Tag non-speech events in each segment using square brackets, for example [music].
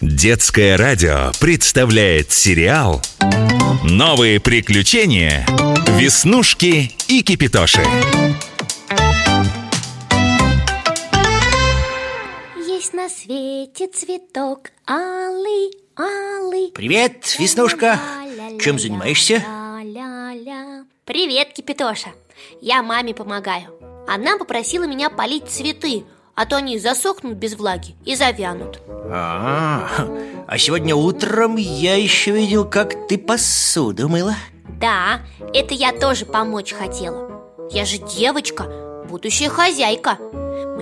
Детское радио представляет сериал «Новые приключения. Веснушки и Кипитоши». Есть на свете цветок алый, алый. Привет, Веснушка. Чем занимаешься? Привет, Кипитоша. Я маме помогаю. Она попросила меня полить цветы, а то они засохнут без влаги и завянут. А, а сегодня утром я еще видел, как ты посуду мыла. Да, это я тоже помочь хотела. Я же девочка, будущая хозяйка.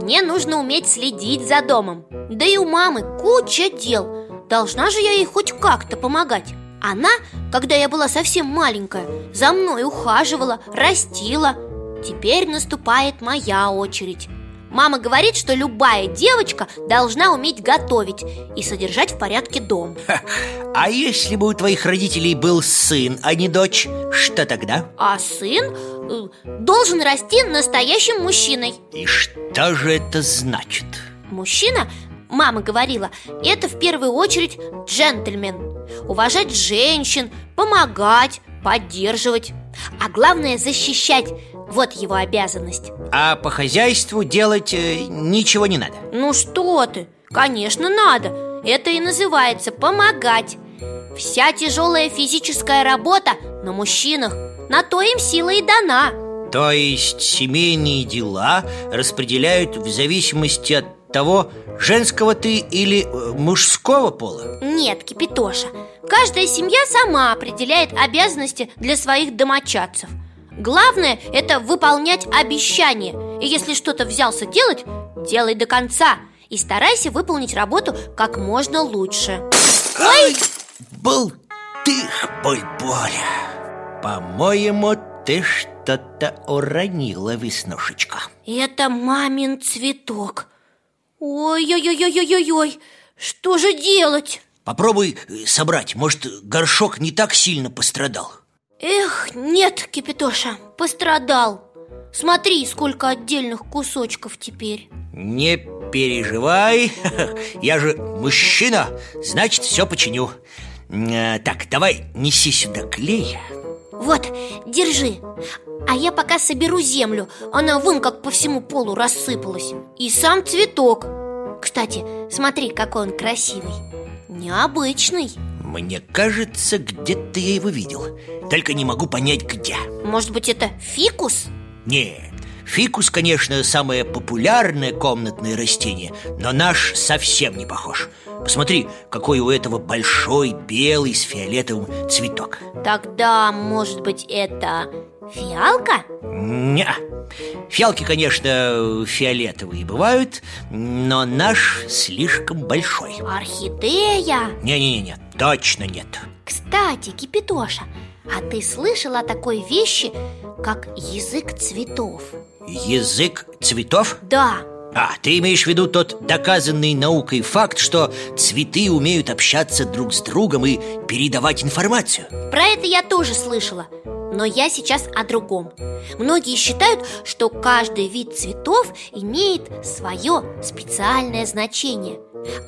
Мне нужно уметь следить за домом. Да и у мамы куча дел. Должна же я ей хоть как-то помогать. Она, когда я была совсем маленькая, за мной ухаживала, растила. Теперь наступает моя очередь. Мама говорит, что любая девочка должна уметь готовить и содержать в порядке дом. А если бы у твоих родителей был сын, а не дочь, что тогда? А сын э, должен расти настоящим мужчиной. И что же это значит? Мужчина, мама говорила, это в первую очередь джентльмен. Уважать женщин, помогать, поддерживать. А главное защищать. Вот его обязанность. А по хозяйству делать э, ничего не надо. Ну что ты? Конечно, надо. Это и называется помогать. Вся тяжелая физическая работа на мужчинах. На то им сила и дана. То есть семейные дела распределяют в зависимости от того, женского ты или э, мужского пола? Нет, Кипитоша. Каждая семья сама определяет обязанности для своих домочадцев. Главное – это выполнять обещания И если что-то взялся делать, делай до конца. И старайся выполнить работу как можно лучше. Ой! Был ты, Буль-Буля По-моему, ты что-то уронила, Веснушечка. Это мамин цветок. Ой-ой-ой-ой-ой-ой Что же делать? Попробуй собрать, может, горшок не так сильно пострадал Эх, нет, Кипитоша, пострадал. Смотри, сколько отдельных кусочков теперь. Не переживай, [laughs] я же мужчина, значит, все починю. Э, Так, давай неси сюда клей. Вот, держи. А я пока соберу землю. Она вон как по всему полу рассыпалась. И сам цветок. Кстати, смотри, какой он красивый. Необычный Мне кажется, где-то я его видел. Только не могу понять, где. Может быть, это фикус? Нет, фикус, конечно, самое популярное комнатное растение Но наш совсем не похож. Посмотри, какой у этого большой белый с фиолетовым цветок. Тогда, может быть, это фиалка? Не, фиалки, конечно, фиолетовые бывают Но наш слишком большой Орхидея? Не-не-не, точно нет Кстати, Кипитоша, а ты слышал о такой вещи, как язык цветов? Язык цветов? Да, А, ты имеешь в виду тот доказанный наукой факт, что цветы умеют общаться друг с другом и передавать информацию? про это я тоже слышала Но я сейчас о другом. Многие считают, что каждый вид цветов имеет свое специальное значение.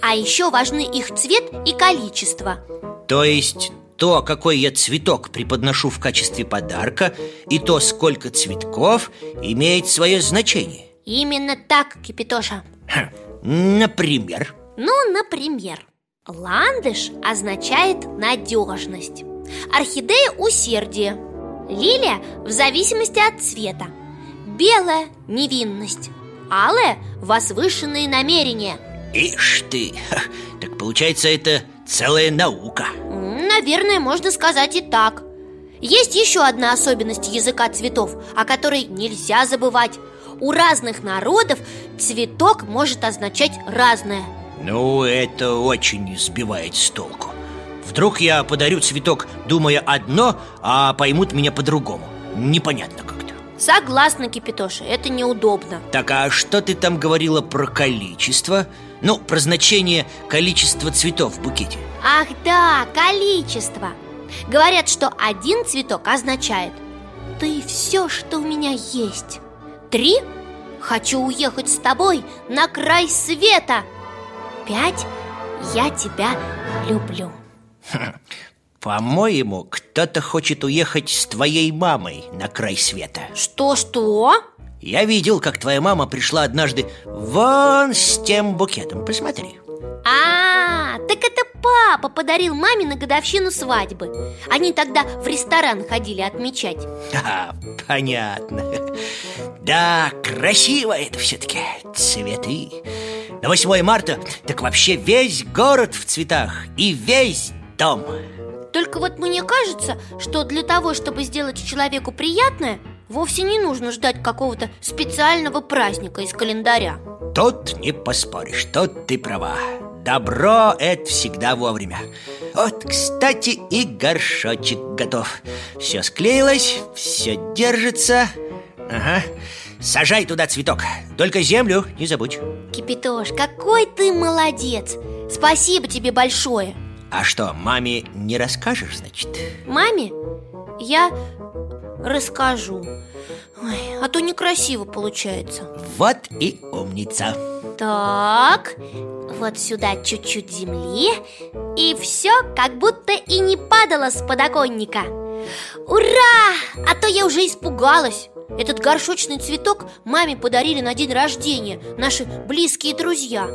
А еще важны их цвет и количество. То есть то, какой я цветок преподношу в качестве подарка И то, сколько цветков, имеет свое значение. Именно так, Кипитоша. Хм, Например. Ну, например, ландыш означает надежность Орхидея – усердие Лилия – в зависимости от цвета. Белая – невинность. Алая – возвышенные намерения. Ишь ты, ха, так получается это целая наука. Наверное, можно сказать и так. Есть еще одна особенность языка цветов, о которой нельзя забывать. У разных народов цветок может означать разное. Ну, это очень сбивает с толку Вдруг я подарю цветок, думая одно, а поймут меня по-другому. Непонятно как-то. Согласна, Кипитоша, это неудобно. Так, а что ты там говорила про количество? Ну, про значение количества цветов в букете. Ах да, количество. Говорят, что один цветок означает Ты все, что у меня есть. Три? Хочу уехать с тобой на край света. Пять? Я тебя люблю По-моему, кто-то хочет уехать с твоей мамой на край света. Что-что? Я видел, как твоя мама пришла однажды вон с тем букетом. Посмотри. А, так это папа подарил маме на годовщину свадьбы. Они тогда в ресторан ходили отмечать. А, понятно. Да, красиво это все-таки Цветы. На 8 марта так вообще весь город в цветах. И весь дом Только вот мне кажется, что для того, чтобы сделать человеку приятное Вовсе не нужно ждать какого-то специального праздника из календаря. Тут не поспоришь, тут ты права. Добро – это всегда вовремя. Вот, кстати, и горшочек готов. Все склеилось, все держится. Ага, сажай туда цветок. Только землю не забудь. Кипятош, какой ты молодец! Спасибо тебе большое А что, маме не расскажешь, значит? Маме я расскажу. Ой, А то некрасиво получается. Вот и умница. Так, вот сюда чуть-чуть земли И все как будто и не падало с подоконника. Ура! А то я уже испугалась. Этот горшочный цветок маме подарили на день рождения Наши близкие друзья.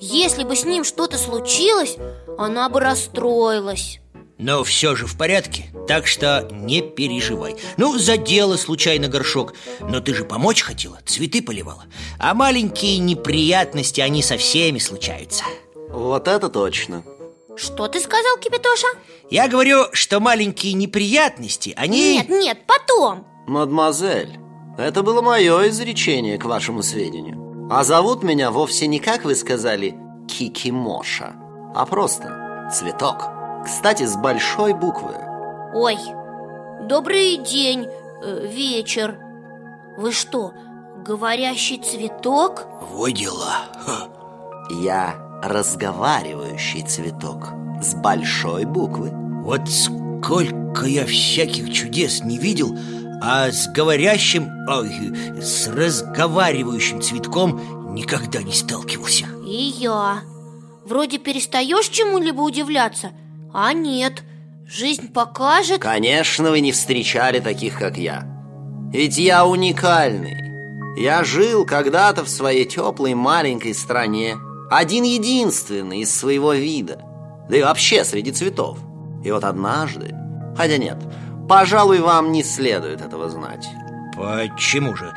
Если бы с ним что-то случилось, она бы расстроилась. Но все же в порядке, так что не переживай. Ну, задела случайно горшок. Но ты же помочь хотела, цветы поливала. А маленькие неприятности, они со всеми случаются. Вот это точно. Что ты сказал, Кипятоша? Я говорю, что маленькие неприятности, они... Нет, нет, потом. Мадемуазель, это было мое изречение к вашему сведению. А зовут меня вовсе не, как вы сказали, Кикимоша А просто цветок. Кстати, с большой буквы. Ой, добрый день, э, вечер. Вы что, говорящий цветок? Во дела. Ха. Я разговаривающий цветок С большой буквы. Вот сколько я всяких чудес не видел А с говорящим, ой, с разговаривающим цветком никогда не сталкивался. И я Вроде перестаешь чему-либо удивляться, а нет. Жизнь покажет. Конечно, вы не встречали таких, как я. Ведь я уникальный. Я жил когда-то в своей теплой маленькой стране. Один-единственный из своего вида. Да и вообще среди цветов. И вот однажды Хотя нет, пожалуй, вам не следует этого знать. Почему же?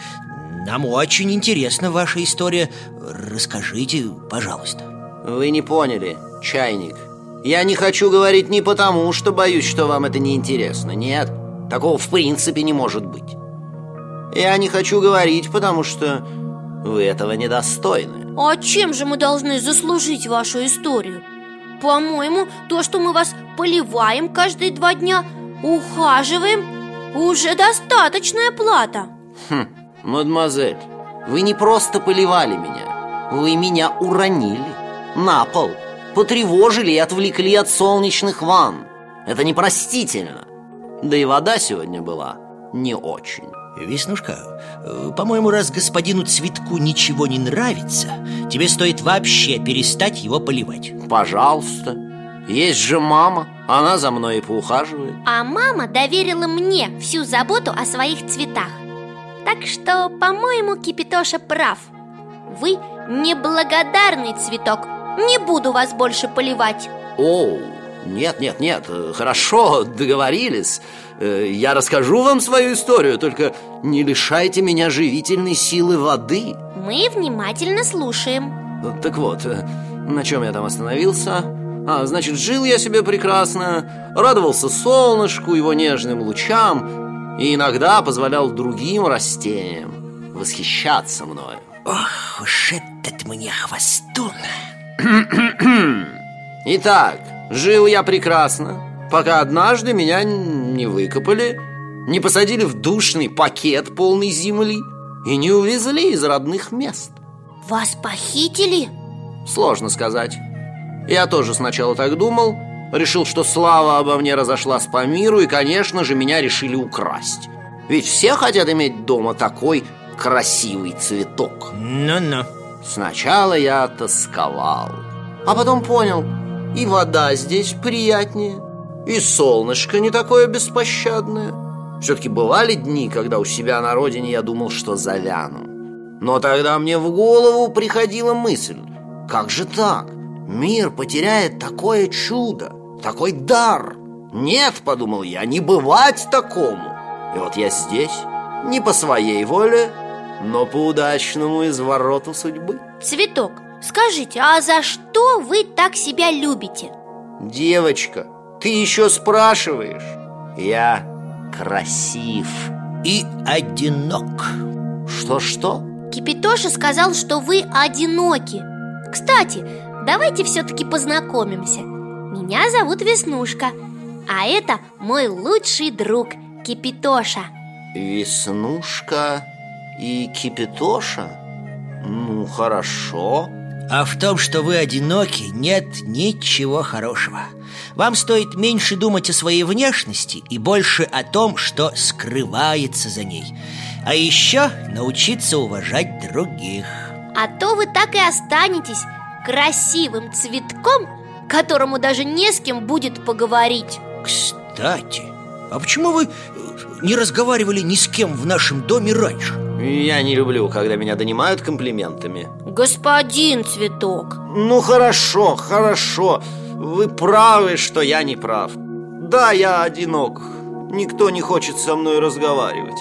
Нам очень интересна ваша история. Расскажите, пожалуйста Вы не поняли, чайник. Я не хочу говорить не потому, что боюсь, что вам это не интересно Нет, такого в принципе не может быть. Я не хочу говорить, потому что вы этого недостойны. А чем же мы должны заслужить вашу историю? По-моему, то, что мы вас поливаем каждые два дня Ухаживаем Уже достаточная плата. Хм, мадемуазель, вы не просто поливали меня Вы меня уронили на пол. Потревожили и отвлекли от солнечных ванн. Это непростительно. Да и вода сегодня была не очень. Веснушка, по-моему, раз господину Цветку ничего не нравится Тебе стоит вообще перестать его поливать. Пожалуйста. Есть же мама Она за мной и поухаживает. А мама доверила мне всю заботу о своих цветах. Так что, по-моему, Кипятоша прав. Вы неблагодарный цветок Не буду вас больше поливать. Оу, нет, нет, нет, э, хорошо, договорились. Э, Я расскажу вам свою историю Только не лишайте меня живительной силы воды. Мы внимательно слушаем. Так вот, э, на чем я там остановился? А, значит, жил я себе прекрасно Радовался солнышку, его нежным лучам И иногда позволял другим растениям Восхищаться мною. Ох уж этот мне хвостун [clears throat] Итак, жил я прекрасно Пока однажды меня не выкопали Не посадили в душный пакет полный земли И не увезли из родных мест. Вас похитили? Сложно сказать. Я тоже сначала так думал Решил, что слава обо мне разошлась по миру И, конечно же, меня решили украсть. Ведь все хотят иметь дома такой красивый цветок. Ну-ну Сначала я тосковал А потом понял, и вода здесь приятнее, и солнышко не такое беспощадное. Все-таки бывали дни, когда у себя на родине я думал, что завяну. Но тогда мне в голову приходила мысль, как же так? Мир потеряет такое чудо, такой дар. Нет, подумал я, не бывать такому. И вот я здесь, не по своей воле, но по удачному извороту судьбы. Цветок, скажите, а за что вы так себя любите? Девочка, ты еще спрашиваешь? Я красив И одинок Что-что? Кипитоша сказал, что вы одиноки Кстати, давайте все-таки познакомимся Меня зовут Веснушка А это мой лучший друг Кипитоша Веснушка и Кипитоша? Ну, хорошо. А в том, что вы одиноки, нет ничего хорошего. Вам стоит меньше думать о своей внешности И больше о том, что скрывается за ней. А еще научиться уважать других. А то вы так и останетесь красивым цветком Которому даже не с кем будет поговорить. Кстати, а почему вы э, не разговаривали ни с кем в нашем доме раньше? Я не люблю, когда меня донимают комплиментами. Господин цветок. Ну хорошо, хорошо. Вы правы, что я не прав. Да, я одинок. Никто не хочет со мной разговаривать.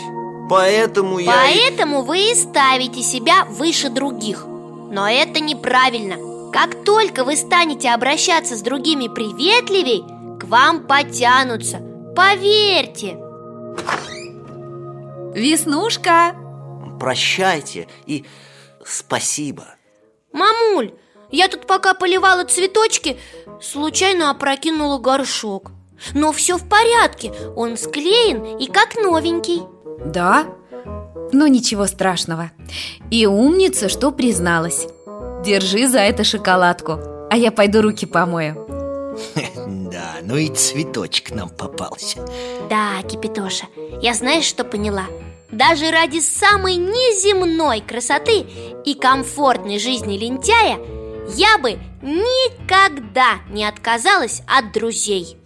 Поэтому я... и- Поэтому вы и ставите себя выше других. Но это неправильно. Как только вы станете обращаться с другими приветливей К вам потянутся. Поверьте. Веснушка! Прощайте и спасибо. Мамуль, я тут пока поливала цветочки Случайно опрокинула горшок. Но все в порядке, он склеен и как новенький. Да? Ну ничего страшного. И умница, что призналась. Держи за это шоколадку А я пойду руки помою. [laughs] Да, ну и цветочек нам попался. Да, Кипитоша, я знаешь, что поняла? Даже ради самой неземной красоты и комфортной жизни лентяя Я бы никогда не отказалась от друзей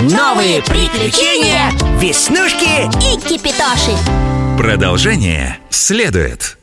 Новые приключения Веснушки И Кипитоши Продолжение следует.